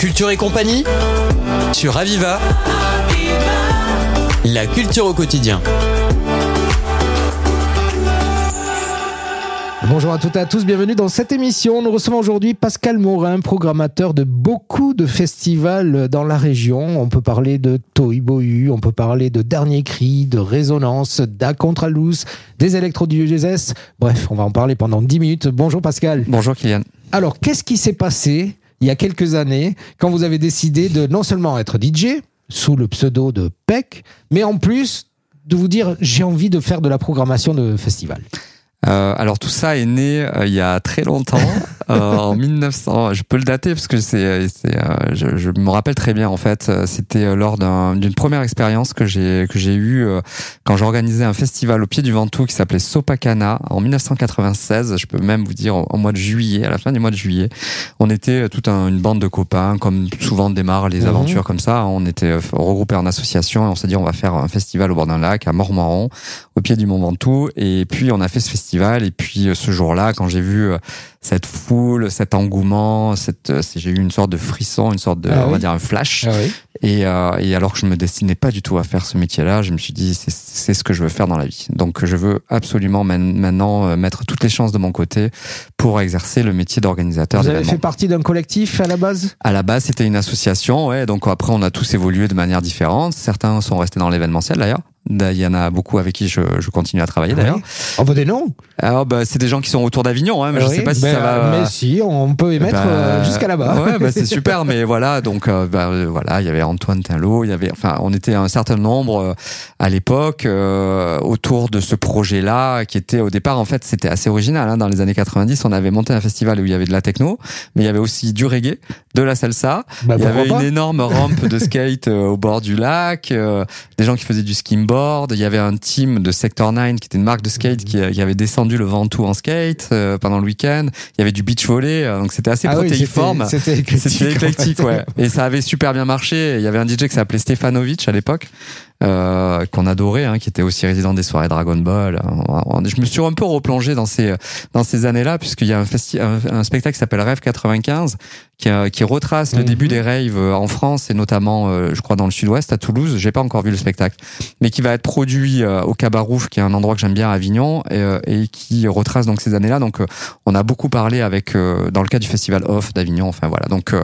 Culture et compagnie sur Aviva. La culture au quotidien. Bonjour à toutes et à tous, bienvenue dans cette émission. Nous recevons aujourd'hui Pascal Morin, programmateur de beaucoup de festivals dans la région. On peut parler de Toibohu, on peut parler de Dernier Cri, de Résonance, d'Acontralous, des électrodiégèses. Bref, on va en parler pendant 10 minutes. Bonjour Pascal. Bonjour Kylian. Alors, qu'est-ce qui s'est passé il y a quelques années quand vous avez décidé de non seulement être DJ sous le pseudo de PEC, mais en plus de vous dire j'ai envie de faire de la programmation de festival euh, alors tout ça est né euh, il y a très longtemps, euh, en 1900. Je peux le dater parce que c'est, c'est je, je, me rappelle très bien en fait. C'était lors d'une première expérience que j'ai que j'ai eu quand j'organisais un festival au pied du Ventoux qui s'appelait Sopacana en 1996. Je peux même vous dire au, mois de juillet, à la fin du mois de juillet, on était toute une bande de copains, comme souvent démarrent les mhm. aventures comme ça. On était regroupés en association et on s'est dit on va faire un festival au bord d'un lac à Mormaron, au pied du Mont Ventoux. Et puis on a fait ce festival et puis euh, ce jour-là, quand j'ai vu euh, cette foule, cet engouement, cette, euh, j'ai eu une sorte de frisson, une sorte de, ah on va dire un flash. Ah et, et, alors que je me destinais pas du tout à faire ce métier-là, je me suis dit c'est ce que je veux faire dans la vie. Donc je veux absolument maintenant mettre toutes les chances de mon côté pour exercer le métier d'organisateur. Vous avez fait partie d'un collectif à la base? À la base, c'était une association, ouais. Donc après, on a tous évolué de manière différente. Certains sont restés dans l'événementiel d'ailleurs. Il y en a beaucoup avec qui je, je continue à travailler d'ailleurs. On veut des noms Alors bah, c'est des gens qui sont autour d'Avignon, hein, mais je sais pas si ça va. Mais si, on peut émettre bah, euh, jusqu'à là-bas. Ouais, bah, c'est super, mais voilà, donc euh, bah, euh, voilà, il y avait Antoine Tinlot, il y avait, enfin, on était un certain nombre à l'époque autour de ce projet-là, qui était au départ en fait, c'était assez original. Hein, dans les années 90, on avait monté un festival où il y avait de la techno, mais il y avait aussi du reggae, de la salsa. Bah, il y avait une énorme rampe de skate au bord du lac, des gens qui faisaient du skimboard il y avait un team de Sector 9 qui était une marque de skate qui, avait descendu le Ventoux en skate euh, pendant le week-end. Il y avait du beach volley, euh, donc c'était assez ah protéiforme. c'était éclectique, ouais. Et ça avait super bien marché. Il y avait un DJ qui s'appelait Stefanovic à l'époque euh, qu'on adorait, hein, qui était aussi résident des soirées Dragon Ball. Je me suis un peu replongé dans ces dans ces années-là, puisqu'il y a un, un, spectacle qui s'appelle Rêve 95, qui, euh, qui retrace le début mhm. des raves euh, en France et notamment, euh, je crois, dans le Sud-Ouest, à Toulouse. J'ai pas encore vu le spectacle, mais qui va être produit au Cabarouf, qui est un endroit que j'aime bien à Avignon, et, et, qui retrace donc ces années-là. Donc, on a beaucoup parlé avec dans le cas du festival Off d'Avignon. Enfin voilà, donc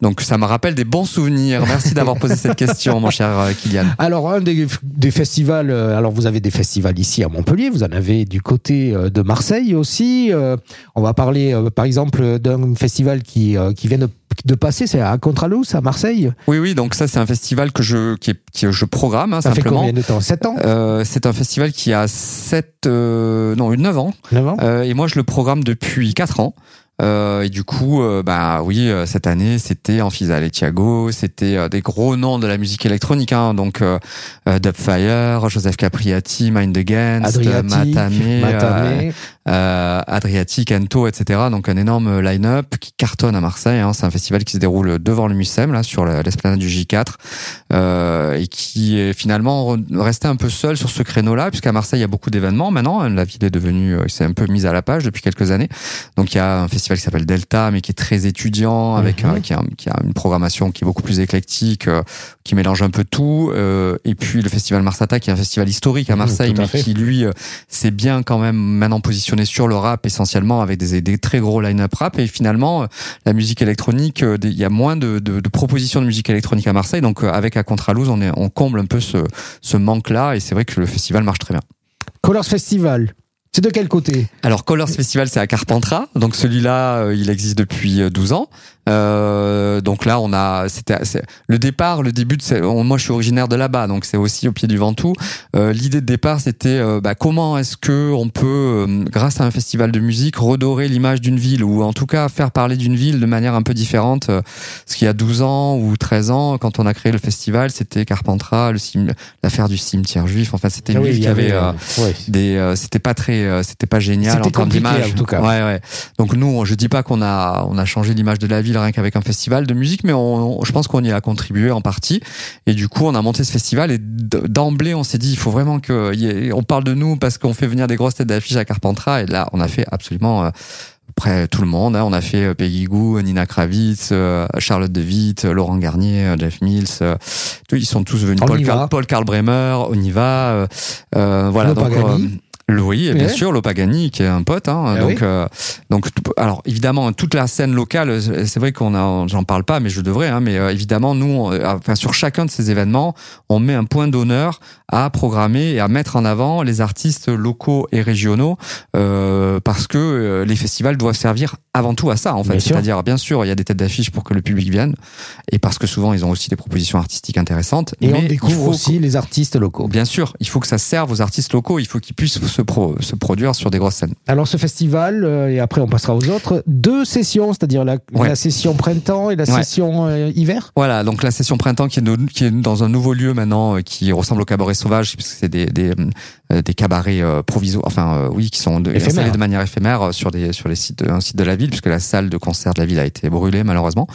donc ça me rappelle des bons souvenirs. Merci d'avoir posé cette question, mon cher Kylian. Alors des, des, festivals, euh, alors vous avez des festivals ici à Montpellier, vous en avez du côté euh, de Marseille aussi. Euh, on va parler par exemple d'un festival qui, qui vient de de passer, c'est à Contralous, à Marseille Oui, oui, donc ça c'est un festival que je, qui, je programme, hein, ça simplement. fait combien de temps? 7 ans? C'est un festival qui a 7, non, 9 ans. 9 ans et moi je le programme depuis 4 ans. Euh, et du coup, euh, bah oui, euh, cette année, c'était Amphisa Thiago, c'était des gros noms de la musique électronique, hein, donc Dubfire, Joseph Capriati, Mind Against, Matame, Adriatic, Ento, etc. Donc un énorme line-up qui cartonne à Marseille. Hein. C'est un festival qui se déroule devant le Mucem, là, sur l'esplanade du J4, et qui est finalement resté un peu seul sur ce créneau-là, puisqu'à Marseille, il y a beaucoup d'événements maintenant. La ville est devenue, c'est un peu mise à la page depuis quelques années. Donc il y a un festival qui s'appelle Delta, mais qui est très étudiant, avec mhm. qui, a, qui, a, une programmation qui est beaucoup plus éclectique, euh, qui mélange un peu tout. Euh, et puis le festival Marsata, qui est un festival historique à mhm, Marseille, mais qui lui euh, s'est bien quand même maintenant positionné sur le rap essentiellement, avec des, des très gros line-up rap. Et finalement, la musique électronique, il y a moins de, de, de, propositions de musique électronique à Marseille. Donc avec à Contralouse, on, est, on comble un peu ce, ce manque-là, et c'est vrai que le festival marche très bien. Colors Festival, c'est de quel côté? Alors Colors Festival, c'est à Carpentras. Donc celui-là, euh, il existe depuis 12 ans. Euh, donc là, on a, c'était le départ, le début. De, moi, je suis originaire de là-bas, donc c'est aussi au pied du Ventoux. Euh, L'idée de départ, c'était euh, bah, comment est-ce que on peut, euh, grâce à un festival de musique, redorer l'image d'une ville ou en tout cas faire parler d'une ville de manière un peu différente. Parce qu'il y a 12 ans ou 13 ans, quand on a créé le festival, c'était Carpentras, l'affaire du cimetière juif. Enfin, c'était une ah ville qui avait, des, c'était pas très, c'était pas génial en termes d'image. En tout cas. Ouais, ouais. Donc nous, je dis pas qu'on a, on a changé l'image de la ville rien qu'avec un festival de musique, mais on, je pense qu'on y a contribué en partie. Et du coup, on a monté ce festival et d'emblée, on s'est dit, il faut vraiment que on parle de nous parce qu'on fait venir des grosses têtes d'affiches à Carpentras. Et là, on a fait absolument euh, près tout le monde. Hein. On a fait euh, Peggy Gou, Nina Kravitz, euh, Charlotte De Witt, Laurent Garnier, euh, Jeff Mills. euh, ils sont tous venus. On Paul, Paul Karl Bremer, on y va. euh, euh, voilà. Donc, euh, oui, et bien Ouais. sûr, Lopagani qui est un pote. Hein, Ah donc, oui. euh, donc, alors évidemment, toute la scène locale, euh, c'est vrai qu'on a, j'en parle pas, mais je devrais. Hein, mais euh, évidemment, nous, on- euh, enfin sur chacun de ces événements, on met un point d'honneur à programmer et à mettre en avant les artistes locaux et régionaux, euh, parce que euh, les festivals doivent servir avant tout à ça, en fait. C'est-à-dire, bien sûr, il y a des têtes d'affiche pour que le public vienne, et parce que souvent ils ont aussi des propositions artistiques intéressantes. Et mais on découvre aussi les artistes locaux. Bien sûr, il faut que ça serve aux artistes locaux, il faut qu'ils puissent se, pro- se produire sur des grosses scènes. Alors ce festival, euh, et après on passera aux autres, deux sessions, c'est-à-dire la, Ouais. la session printemps et la Ouais. session euh, hiver? Voilà, donc la session printemps qui est, de- qui est dans un nouveau lieu maintenant, euh, qui ressemble au cabaret sauvage, puisque c'est des, des, des cabarets provisoires, enfin oui, qui sont de, installés de manière éphémère sur des sur les sites, un site de la ville, puisque la salle de concert de la ville a été brûlée malheureusement.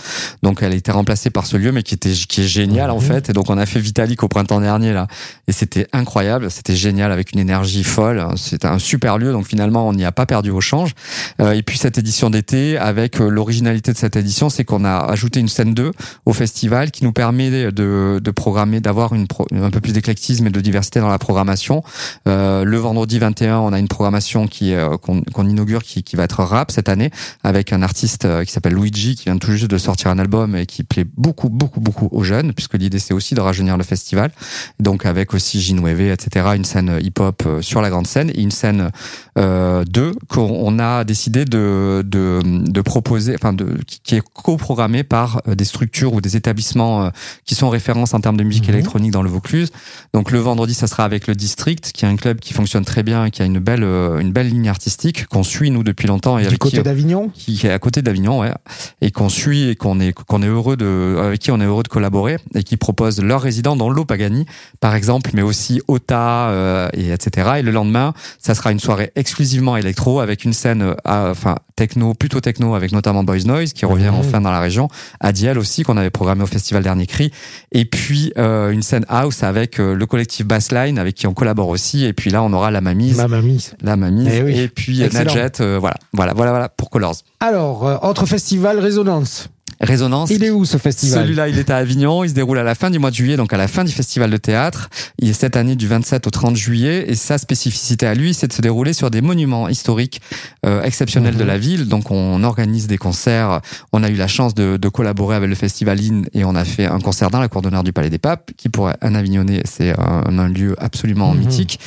Donc elle a été remplacée par ce lieu, mais qui était qui est génial en Mhm. fait. Et donc on a fait Vitalik au printemps dernier là, et c'était incroyable, c'était génial avec une énergie folle. C'était un super lieu, donc finalement on n'y a pas perdu au change. Euh, et puis cette édition d'été, avec euh, l'originalité de cette édition, c'est qu'on a ajouté une scène 2 au festival qui nous permet de, de programmer, d'avoir une pro- un peu plus d'éclectisme et de diversité dans la programmation. Euh, le vendredi 21, on a une programmation qui qu'on qu'on inaugure qui, qui va être rap cette année avec un artiste qui s'appelle Luigi qui vient tout juste de sortir un album et qui plaît beaucoup beaucoup beaucoup aux jeunes puisque l'idée c'est aussi de rajeunir le festival. Donc avec aussi Ginouévé, etc. Une scène hip-hop euh, sur la grande scène et une scène euh, 2 qu'on on a décidé de, de, de proposer, enfin de, qui- est coprogrammée par euh, des structures ou des établissements euh, qui sont références en termes de musique Mhm. électronique dans le Vaucluse. Donc le vendredi, ça sera avec le District, qui est un club qui fonctionne très bien, et qui a une belle, euh, une belle ligne artistique qu'on suit nous depuis longtemps et Du avec côté d'Avignon qui est à côté d'Avignon, ouais, et qu'on suit et qu'on est qu'on est heureux de avec qui on est heureux de collaborer et qui propose leurs résidents dans l'eau Pagani, par exemple, mais aussi Ota euh, et etc. Et le lendemain, ça sera une soirée exclusivement électro avec une scène euh, à- enfin techno, plutôt techno avec notamment Boys Noise qui revient enfin dans la région, Adiel aussi qu'on avait programmé au festival Dernier Cri, et puis euh, une scène house avec euh, le collectif Bassline avec qui on collabore aussi, et puis là on aura la Mamise, Ma mamie. la Mamise, Eh oui. et puis Excellent. Nadjet, euh, voilà, voilà, voilà, voilà pour Colors. Alors, autre festival, Résonance. Résonance. Il est où ce festival? Celui-là, il est à Avignon. Il se déroule à la fin du mois de juillet, donc à la fin du festival de théâtre. Il est cette année du 27 au 30 juillet. Et sa spécificité à lui, c'est de se dérouler sur des monuments historiques euh, exceptionnels Mhm. de la ville. Donc, on organise des concerts. On a eu la chance de, de collaborer avec le festival IN et on a fait un concert dans la cour d'honneur du Palais des Papes, qui pour un Avignonnais, c'est un, un lieu absolument Mhm. mythique.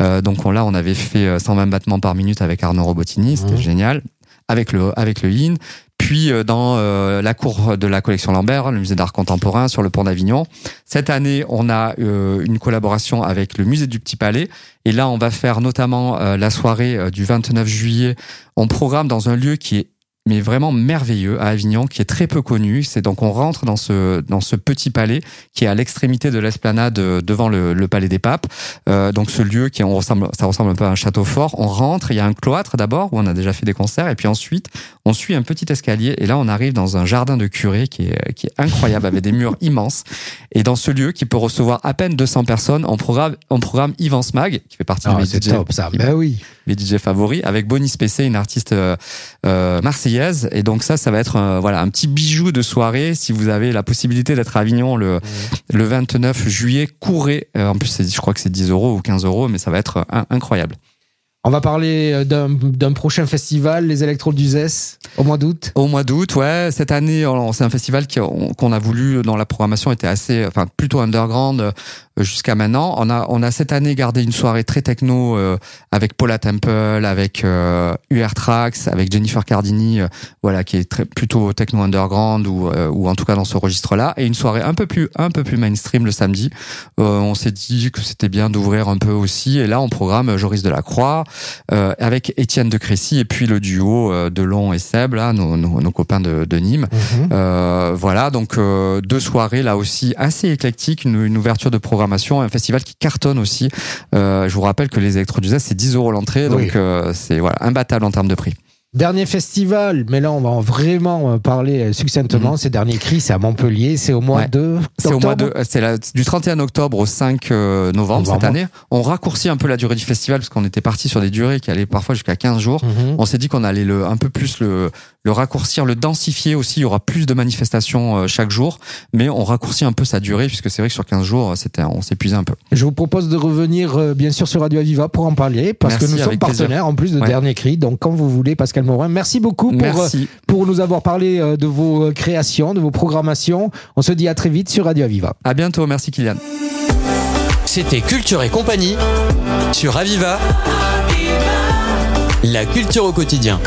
Euh, donc on, là, on avait fait euh, 120 battements par minute avec Arnaud Robotini, c'était Mhm. génial, avec le avec le IN. Puis euh, dans euh, la cour de la collection Lambert, le musée d'art contemporain sur le pont d'Avignon. Cette année, on a euh, une collaboration avec le musée du Petit Palais. Et là, on va faire notamment euh, la soirée euh, du 29 juillet. On programme dans un lieu qui est mais vraiment merveilleux à Avignon, qui est très peu connu. C'est donc on rentre dans ce dans ce petit palais qui est à l'extrémité de l'esplanade euh, devant le, le palais des papes. Euh, donc ce lieu qui on ressemble, ça ressemble un peu à un château fort. On rentre, il y a un cloître d'abord où on a déjà fait des concerts, et puis ensuite on suit un petit escalier et là on arrive dans un jardin de curé qui est qui est incroyable avec des murs immenses. Et dans ce lieu qui peut recevoir à peine 200 personnes, on programme on programme Yvan Smag qui fait partie de Ah, mes c'est DJ top ça. Ben oui. Mes DJ favoris avec Bonnie Spessé, une artiste euh, euh, marseillaise. Et donc ça, ça va être euh, voilà un petit bijou de soirée. Si vous avez la possibilité d'être à Avignon le, le 29 juillet, courez. Euh, en plus, c'est- je crois que c'est 10 euros ou 15 euros, mais ça va être euh, incroyable. On va parler d'un d'un prochain festival, les Électrodes du ZES, au mois d'août? Au mois d'août, ouais, cette année, c'est un festival qu'on a voulu dans la programmation était assez, enfin plutôt underground euh, jusqu'à maintenant. On a, on a cette année gardé une soirée très techno euh, avec Paula Temple, avec euh, UR Trax, avec Jennifer Cardini, euh, voilà, qui est très, plutôt techno underground ou, euh, ou en tout cas dans ce registre-là, et une soirée un peu plus, un peu plus mainstream le samedi. Euh, on s'est dit que c'était bien d'ouvrir un peu aussi, et là on programme Joris Delacroix avec Étienne de Crécy et puis le duo euh, Delon et Seb, là, nos, nos, nos copains de, de Nîmes. Mhm. Euh, voilà, donc euh, deux soirées là aussi assez éclectiques, une, une ouverture de programmation, un festival qui cartonne aussi. Euh, je vous rappelle que les électro c'est 10 euros l'entrée, donc c'est voilà imbattable en termes de prix. Dernier festival, mais là on va vraiment euh, parler succinctement. Mhm. Ces derniers cris, c'est à Montpellier, c'est au mois Ouais. de. C'est au mois de, c'est du 31 octobre au 5 euh, novembre cette année. On raccourcit un peu la durée du festival parce qu'on était parti sur des durées qui allaient parfois jusqu'à 15 jours. Mhm. On s'est dit qu'on allait le, un peu plus le, le raccourcir, le densifier aussi. Il y aura plus de manifestations euh, chaque jour, mais on raccourcit un peu sa durée puisque c'est vrai que sur 15 jours, euh, c'était, on s'épuisait un peu. Je vous propose de revenir euh, bien sûr sur Radio Aviva pour en parler parce Merci, que nous sommes plaisir. partenaires en plus de Ouais. Dernier Cri. Donc quand vous voulez, Pascal Morin, merci beaucoup pour, euh, Merci. pour nous avoir parlé euh, de vos euh, créations, de vos programmations. On se dit à très vite sur Radio Aviva. À bientôt. Merci Kylian. C'était Culture et compagnie sur Aviva. La culture au quotidien.